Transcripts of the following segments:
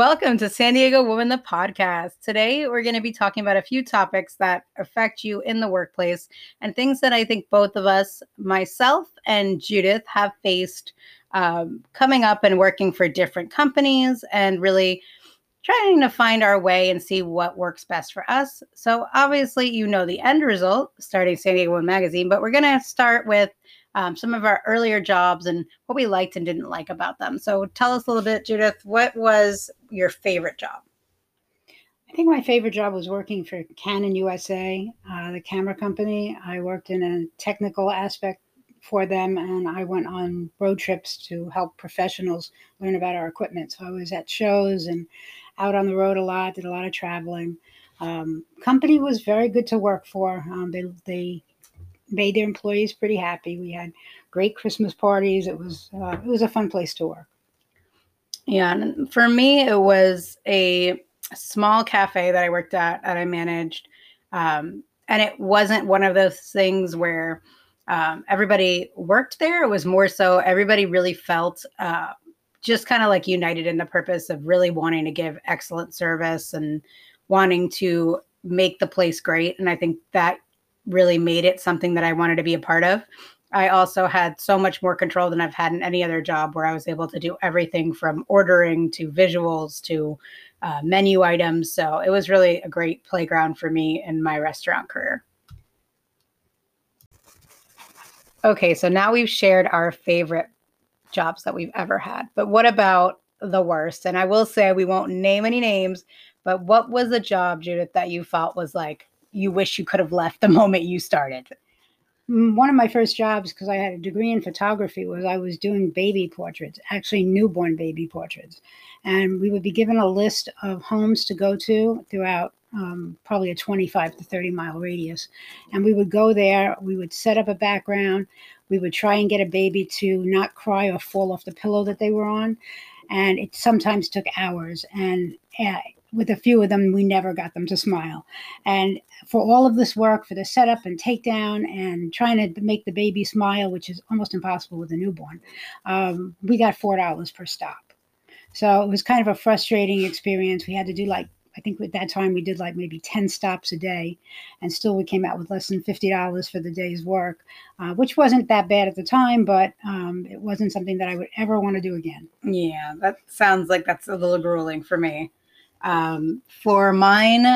Welcome to San Diego Woman the podcast. Today we're going to be talking about a few topics that affect you in the workplace and things that I think both of us, myself and Judith, have faced um, coming up and working for different companies and really trying to find our way and see what works best for us. So obviously, you know the end result starting San Diego Woman magazine, but we're going to start with um, some of our earlier jobs and what we liked and didn't like about them. So tell us a little bit, Judith, what was your favorite job? I think my favorite job was working for Canon USA, uh, the camera company. I worked in a technical aspect for them and I went on road trips to help professionals learn about our equipment. So I was at shows and out on the road a lot, did a lot of traveling. Um, company was very good to work for. Um, they, they made their employees pretty happy. We had great Christmas parties. It was uh, it was a fun place to work. Yeah, and for me, it was a small cafe that I worked at that I managed, um, and it wasn't one of those things where um, everybody worked there. It was more so everybody really felt. Uh, just kind of like united in the purpose of really wanting to give excellent service and wanting to make the place great. And I think that really made it something that I wanted to be a part of. I also had so much more control than I've had in any other job where I was able to do everything from ordering to visuals to uh, menu items. So it was really a great playground for me in my restaurant career. Okay, so now we've shared our favorite jobs that we've ever had. But what about the worst? And I will say we won't name any names, but what was a job, Judith, that you felt was like you wish you could have left the moment you started? One of my first jobs, because I had a degree in photography, was I was doing baby portraits, actually newborn baby portraits. And we would be given a list of homes to go to throughout um, probably a 25 to 30 mile radius. And we would go there, we would set up a background, we would try and get a baby to not cry or fall off the pillow that they were on. And it sometimes took hours. And uh, with a few of them, we never got them to smile. And for all of this work, for the setup and takedown and trying to make the baby smile, which is almost impossible with a newborn, um, we got $4 per stop. So it was kind of a frustrating experience. We had to do like, I think at that time we did like maybe 10 stops a day, and still we came out with less than $50 for the day's work, uh, which wasn't that bad at the time, but um, it wasn't something that I would ever want to do again. Yeah, that sounds like that's a little grueling for me. Um, for mine,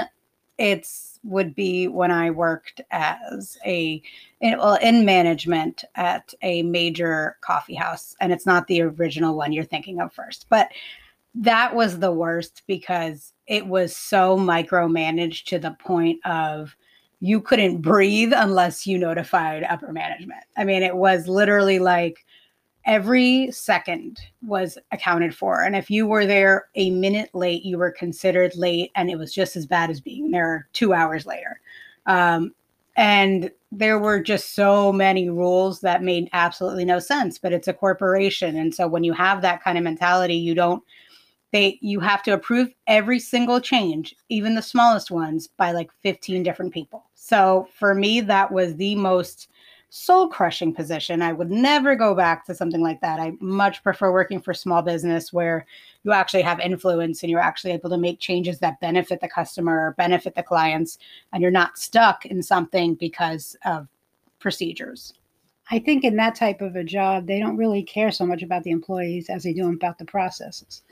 it's would be when I worked as a in, well in management at a major coffee house, and it's not the original one you're thinking of first, but that was the worst because it was so micromanaged to the point of you couldn't breathe unless you notified upper management. I mean, it was literally like every second was accounted for. And if you were there a minute late, you were considered late, and it was just as bad as being there two hours later. Um, and there were just so many rules that made absolutely no sense, but it's a corporation. And so when you have that kind of mentality, you don't, they, you have to approve every single change, even the smallest ones, by like 15 different people. So for me, that was the most soul crushing position. I would never go back to something like that. I much prefer working for small business where you actually have influence and you're actually able to make changes that benefit the customer or benefit the clients, and you're not stuck in something because of procedures. I think in that type of a job, they don't really care so much about the employees as they do about the processes.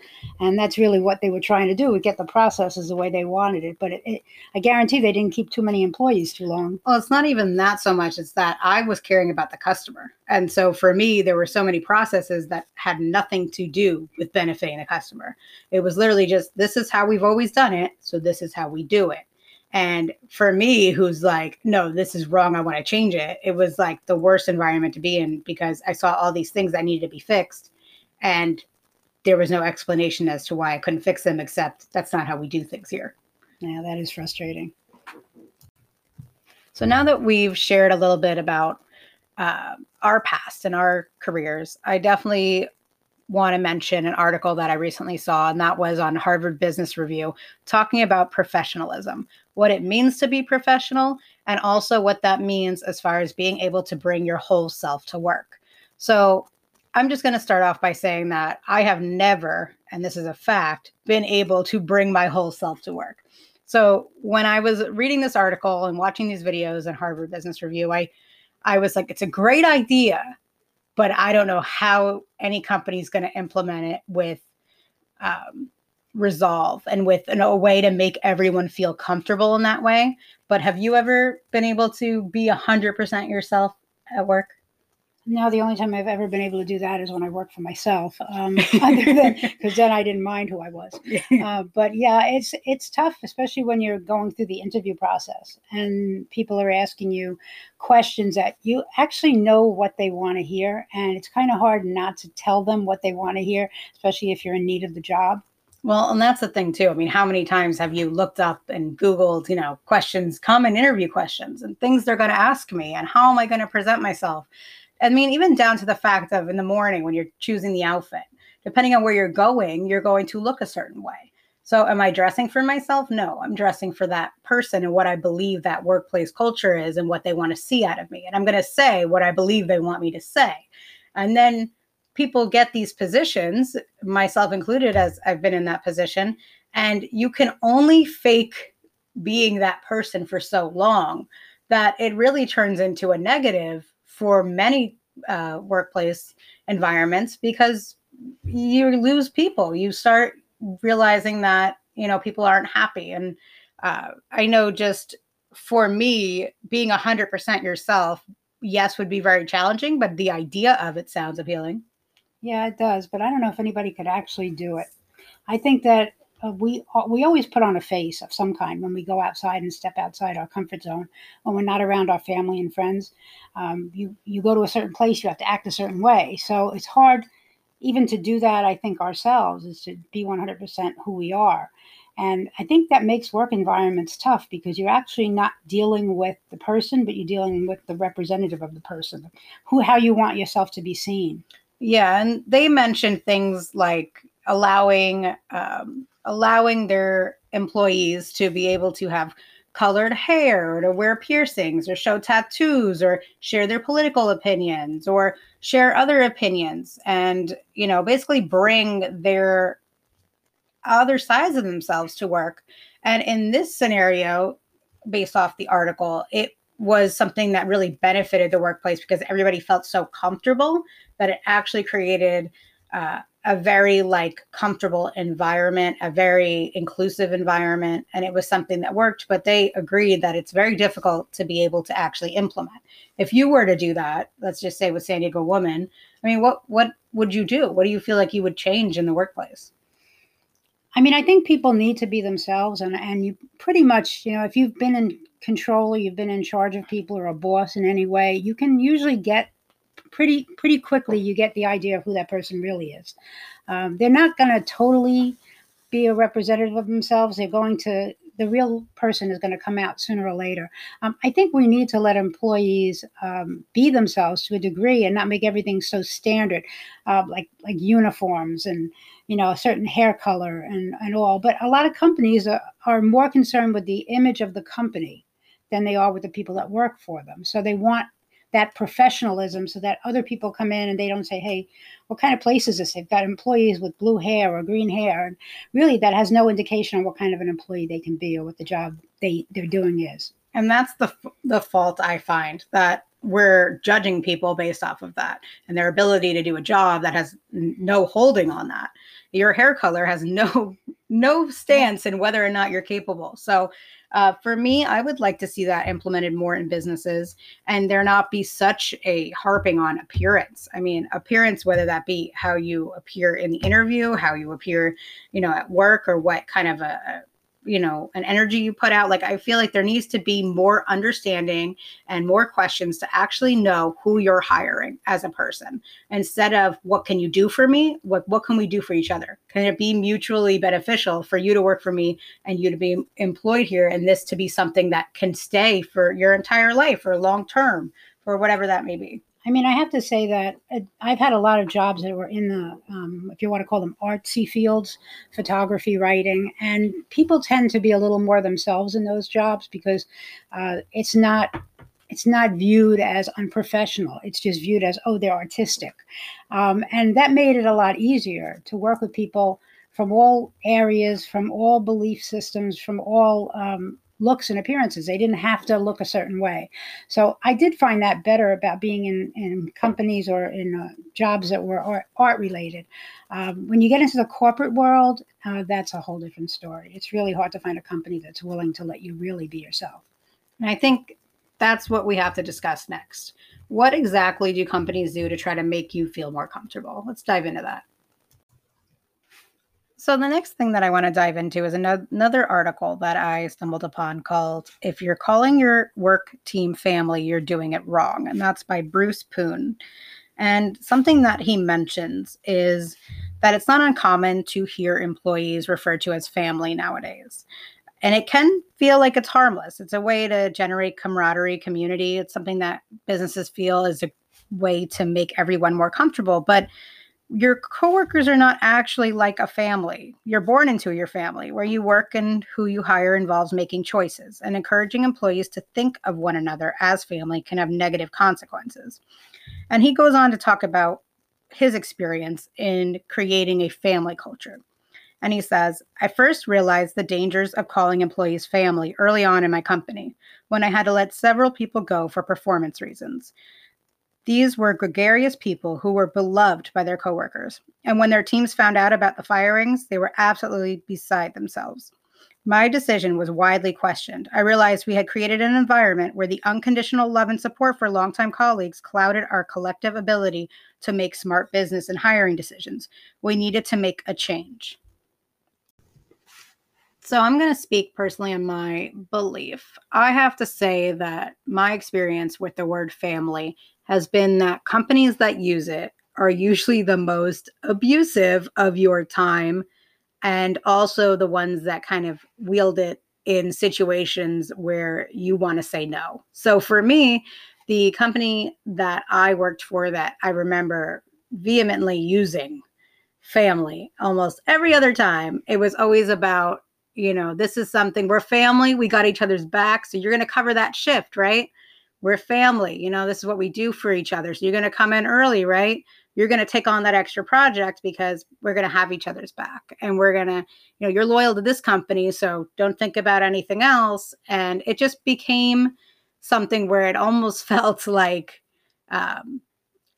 And that's really what they were trying to do, get the processes the way they wanted it. But it, it, I guarantee they didn't keep too many employees too long. Well, it's not even that so much. It's that I was caring about the customer. And so for me, there were so many processes that had nothing to do with benefiting the customer. It was literally just, this is how we've always done it. So this is how we do it. And for me, who's like, no, this is wrong. I want to change it. It was like the worst environment to be in because I saw all these things that needed to be fixed. And there was no explanation as to why I couldn't fix them, except that's not how we do things here. Yeah, that is frustrating. So now that we've shared a little bit about uh, our past and our careers, I definitely want to mention an article that I recently saw, and that was on Harvard Business Review, talking about professionalism, what it means to be professional, and also what that means as far as being able to bring your whole self to work. So, I'm just going to start off by saying that I have never, and this is a fact, been able to bring my whole self to work. So when I was reading this article and watching these videos in Harvard Business Review, I I was like, it's a great idea, but I don't know how any company is going to implement it with um, resolve and with an, a way to make everyone feel comfortable in that way. But have you ever been able to be 100% yourself at work? No, the only time I've ever been able to do that is when I work for myself. Um, other than because then I didn't mind who I was. Uh, but yeah, it's it's tough, especially when you're going through the interview process and people are asking you questions that you actually know what they want to hear, and it's kind of hard not to tell them what they want to hear, especially if you're in need of the job. Well, and that's the thing too. I mean, how many times have you looked up and Googled, you know, questions, common interview questions, and things they're going to ask me, and how am I going to present myself? I mean, even down to the fact of in the morning when you're choosing the outfit, depending on where you're going, you're going to look a certain way. So, am I dressing for myself? No, I'm dressing for that person and what I believe that workplace culture is and what they want to see out of me. And I'm going to say what I believe they want me to say. And then people get these positions, myself included, as I've been in that position, and you can only fake being that person for so long that it really turns into a negative for many uh, workplace environments because you lose people. You start realizing that you know people aren't happy, and uh, I know just for me, being a hundred percent yourself, yes, would be very challenging, but the idea of it sounds appealing. Yeah, it does, but I don't know if anybody could actually do it. I think that uh, we we always put on a face of some kind when we go outside and step outside our comfort zone when we're not around our family and friends. Um, you you go to a certain place, you have to act a certain way. So it's hard even to do that. I think ourselves is to be 100% who we are. And I think that makes work environments tough because you're actually not dealing with the person, but you're dealing with the representative of the person, who how you want yourself to be seen. Yeah, and they mentioned things like allowing um, allowing their employees to be able to have colored hair or to wear piercings or show tattoos or share their political opinions or share other opinions and you know basically bring their other sides of themselves to work. And in this scenario based off the article it was something that really benefited the workplace because everybody felt so comfortable that it actually created uh, a very like comfortable environment, a very inclusive environment, and it was something that worked. But they agreed that it's very difficult to be able to actually implement. If you were to do that, let's just say with San Diego Woman, I mean, what what would you do? What do you feel like you would change in the workplace? I mean, I think people need to be themselves, and and you pretty much, you know, if you've been in control or you've been in charge of people or a boss in any way, you can usually get pretty pretty quickly you get the idea of who that person really is. Um, they're not going to totally be a representative of themselves. They're going to the real person is going to come out sooner or later. Um, I think we need to let employees um, be themselves to a degree and not make everything so standard, uh, like like uniforms and you know a certain hair color and and all. But a lot of companies are, are more concerned with the image of the company than they are with the people that work for them. So they want that professionalism so that other people come in and they don't say, hey, what kind of place is this? They've got employees with blue hair or green hair. And really, that has no indication on what kind of an employee they can be or what the job they, they're doing is. And that's the, the fault I find that we're judging people based off of that and their ability to do a job that has no holding on that. Your hair color has no no stance in whether or not you're capable. So uh, for me, I would like to see that implemented more in businesses and there not be such a harping on appearance. I mean, appearance, whether that be how you appear in the interview, how you appear, you know, at work, or what kind of a, you know an energy you put out like i feel like there needs to be more understanding and more questions to actually know who you're hiring as a person instead of what can you do for me? What what can we do for each other? Can it be mutually beneficial for you to work for me and you to be employed here and this to be something that can stay for your entire life or long term for whatever that may be I mean, I have to say that uh, I've had a lot of jobs that were in the, um, if you want to call them artsy fields, photography, writing, and people tend to be a little more themselves in those jobs because uh, it's not it's not viewed as unprofessional. It's just viewed as, oh, they're artistic. Um, and that made it a lot easier to work with people from all areas, from all belief systems, from all um, looks and appearances. They didn't have to look a certain way. So I did find that better about being in, in companies or in uh, jobs that were art, art related. Um, when you get into the corporate world, uh, that's a whole different story. It's really hard to find a company that's willing to let you really be yourself. And I think that's what we have to discuss next. What exactly do companies do to try to make you feel more comfortable? Let's dive into that. So, the next thing that I want to dive into is another article that I stumbled upon called If You're Calling Your Work Team Family, You're Doing It Wrong. And that's by Bruce Poon. And something that he mentions is that it's not uncommon to hear employees referred to as family nowadays. And it can feel like it's harmless. It's a way to generate camaraderie, community. It's something that businesses feel is a way to make everyone more comfortable. But your coworkers are not actually like a family. You're born into your family. Where you work and who you hire involves making choices, and encouraging employees to think of one another as family can have negative consequences. And he goes on to talk about his experience in creating a family culture. And he says, I first realized the dangers of calling employees family early on in my company when I had to let several people go for performance reasons. These were gregarious people who were beloved by their coworkers. And when their teams found out about the firings, they were absolutely beside themselves. My decision was widely questioned. I realized we had created an environment where the unconditional love and support for longtime colleagues clouded our collective ability to make smart business and hiring decisions. We needed to make a change. So, I'm going to speak personally on my belief. I have to say that my experience with the word family has been that companies that use it are usually the most abusive of your time and also the ones that kind of wield it in situations where you want to say no. So for me, the company that I worked for that I remember vehemently using family almost every other time, it was always about, you know, this is something we're family, we got each other's back. So you're going to cover that shift, right? We're family you know this is what we do for each other. So you're going to come in early right? You're going to take on that extra project because we're going to have each other's back and we're going to you know you're loyal to this company so don't think about anything else. And it just became something where it almost felt like um,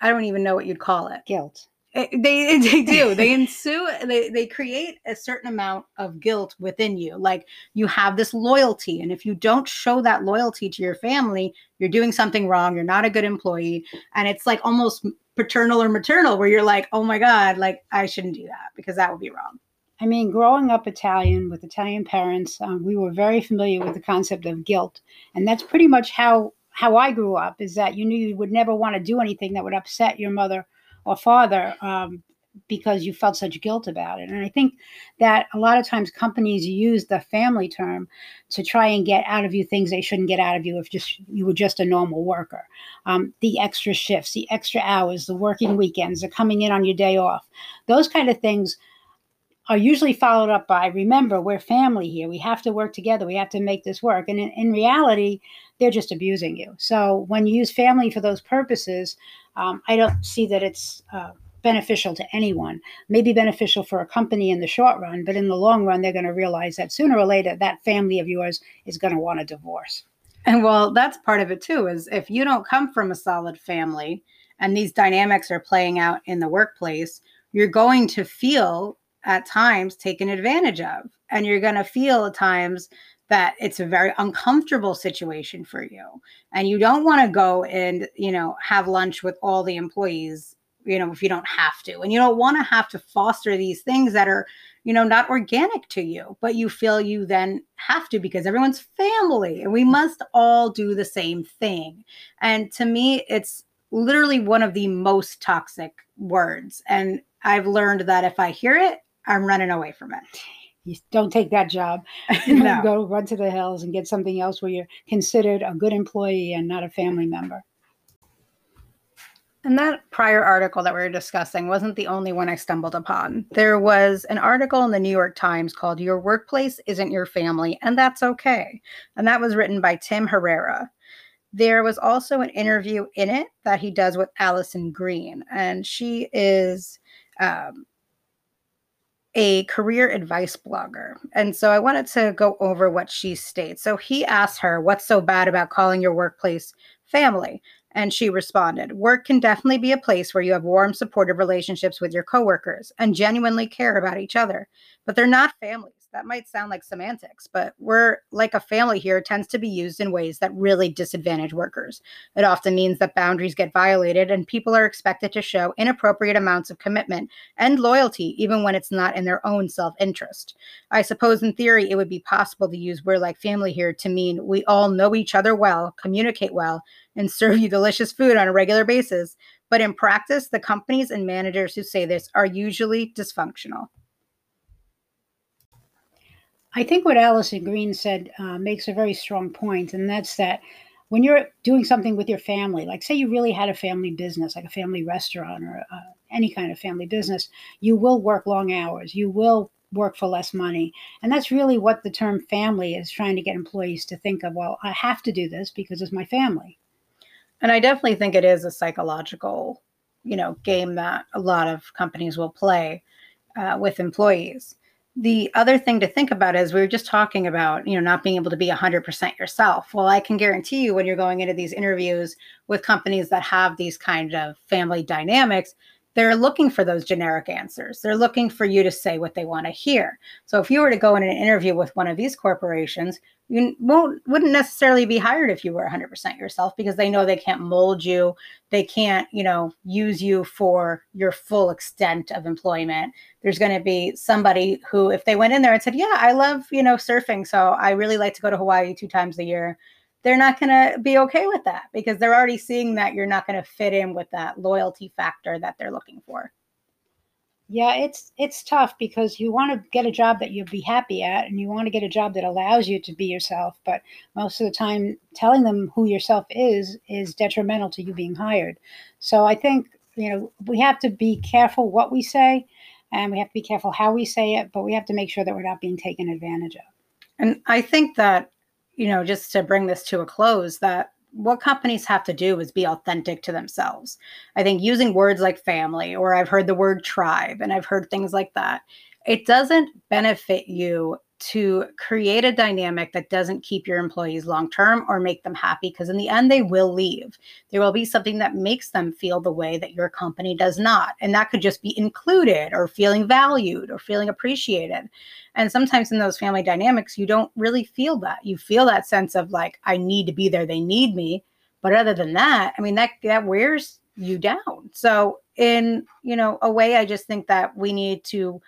i don't even know what you'd call it. Guilt they they do. They ensue they, they create a certain amount of guilt within you. Like you have this loyalty and if you don't show that loyalty to your family you're doing something wrong. You're not a good employee. And it's like almost paternal or maternal where you're like oh my god like i shouldn't do that because that would be wrong. I mean, growing up Italian with Italian parents, um, we were very familiar with the concept of guilt, and that's pretty much how how I grew up. Is that you knew you would never want to do anything that would upset your mother or father um, because you felt such guilt about it. And I think that a lot of times companies use the family term to try and get out of you things they shouldn't get out of you if just you were just a normal worker. Um, the extra shifts, the extra hours, the working weekends, the coming in on your day off, those kind of things are usually followed up by remember we're family here we have to work together we have to make this work and in, in reality they're just abusing you so when you use family for those purposes um, I don't see that it's uh, beneficial to anyone. Maybe beneficial for a company in the short run, but in the long run, they're going to realize that sooner or later, that family of yours is going to want a divorce. And well, that's part of it too. Is if you don't come from a solid family, and these dynamics are playing out in the workplace, you're going to feel at times taken advantage of, and you're going to feel at times that it's a very uncomfortable situation for you. And you don't want to go and you know have lunch with all the employees you know if you don't have to. And you don't want to have to foster these things that are you know not organic to you but you feel you then have to because everyone's family and we must all do the same thing. And to me it's literally one of the most toxic words. And i've learned that if i hear it i'm running away from it you don't take that job. no. Go run to the hills and get something else where you're considered a good employee and not a family member. And that prior article that we were discussing wasn't the only one I stumbled upon. There was an article in the New York Times called Your Workplace Isn't Your Family, and That's Okay. And that was written by Tim Herrera. There was also an interview in it that he does with Alison Green, and she is um, a career advice blogger. And so I wanted to go over what she states. So he asked her, What's so bad about calling your workplace family? And she responded, Work can definitely be a place where you have warm, supportive relationships with your coworkers and genuinely care about each other, but they're not families. That might sound like semantics, but we're like a family here tends to be used in ways that really disadvantage workers. It often means that boundaries get violated and people are expected to show inappropriate amounts of commitment and loyalty, even when it's not in their own self interest. I suppose in theory, it would be possible to use we're like family here to mean we all know each other well, communicate well, and serve you delicious food on a regular basis. But in practice, the companies and managers who say this are usually dysfunctional. I think what Alison Green said uh, makes a very strong point, and that's that when you're doing something with your family, like say you really had a family business, like a family restaurant or uh, any kind of family business, you will work long hours. You will work for less money. And that's really what the term family is trying to get employees to think of. Well, I have to do this because it's my family. And I definitely think it is a psychological, you know, game that a lot of companies will play uh, with employees the other thing to think about is we were just talking about you know not being able to be 100% yourself. Well i can guarantee you when you're going into these interviews with companies that have these kind of family dynamics they're looking for those generic answers. They're looking for you to say what they want to hear. So if you were to go in an interview with one of these corporations you won't wouldn't necessarily be hired if you were 100% yourself because they know they can't mold you they can't you know use you for your full extent of employment. There's going to be somebody who if they went in there and said yeah i love you know surfing so i really like to go to hawaii two times a year they're not going to be okay with that because they're already seeing that you're not going to fit in with that loyalty factor that they're looking for yeah, it's it's tough because you want to get a job that you'll be happy at and you want to get a job that allows you to be yourself, but most of the time telling them who yourself is is detrimental to you being hired. So I think, you know, we have to be careful what we say and we have to be careful how we say it, but we have to make sure that we're not being taken advantage of. And I think that, you know, just to bring this to a close, that what companies have to do is be authentic to themselves. I think using words like family, or I've heard the word tribe, and I've heard things like that, it doesn't benefit you to create a dynamic that doesn't keep your employees long term or make them happy because in the end they will leave. There will be something that makes them feel the way that your company does not and that could just be included or feeling valued or feeling appreciated. And sometimes in those family dynamics you don't really feel that. You feel that sense of like i need to be there. They need me. But other than that i mean that that wears you down. So in you know a way i just think that we need to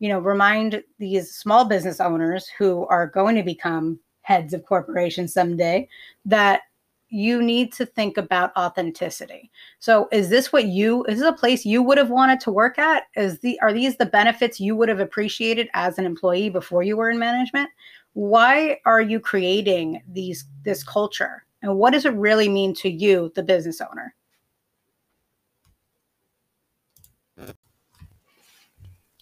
you know, remind these small business owners who are going to become heads of corporations someday that you need to think about authenticity. So is this what you is this a place you would have wanted to work at? Is the are these the benefits you would have appreciated as an employee before you were in management? Why are you creating these this culture? And what does it really mean to you, the business owner?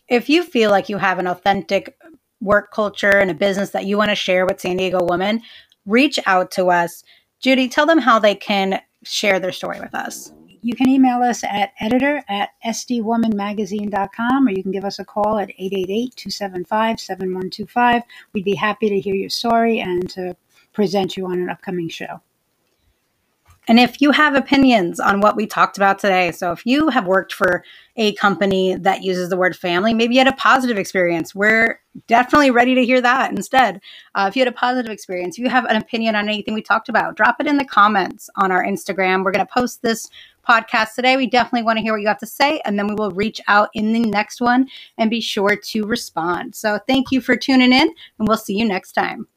If you feel like you have an authentic work culture and a business that you want to share with San Diego Women, reach out to us. Judy, tell them how they can share their story with us. You can email us at editor at sdwomanmagazine.com or you can give us a call at 888 275 7125. We'd be happy to hear your story and to present you on an upcoming show. And if you have opinions on what we talked about today, so if you have worked for a company that uses the word family, maybe you had a positive experience, we're definitely ready to hear that instead. Uh, if you had a positive experience, if you have an opinion on anything we talked about, drop it in the comments on our Instagram. We're going to post this podcast today. We definitely want to hear what you have to say, and then we will reach out in the next one and be sure to respond. So thank you for tuning in, and we'll see you next time.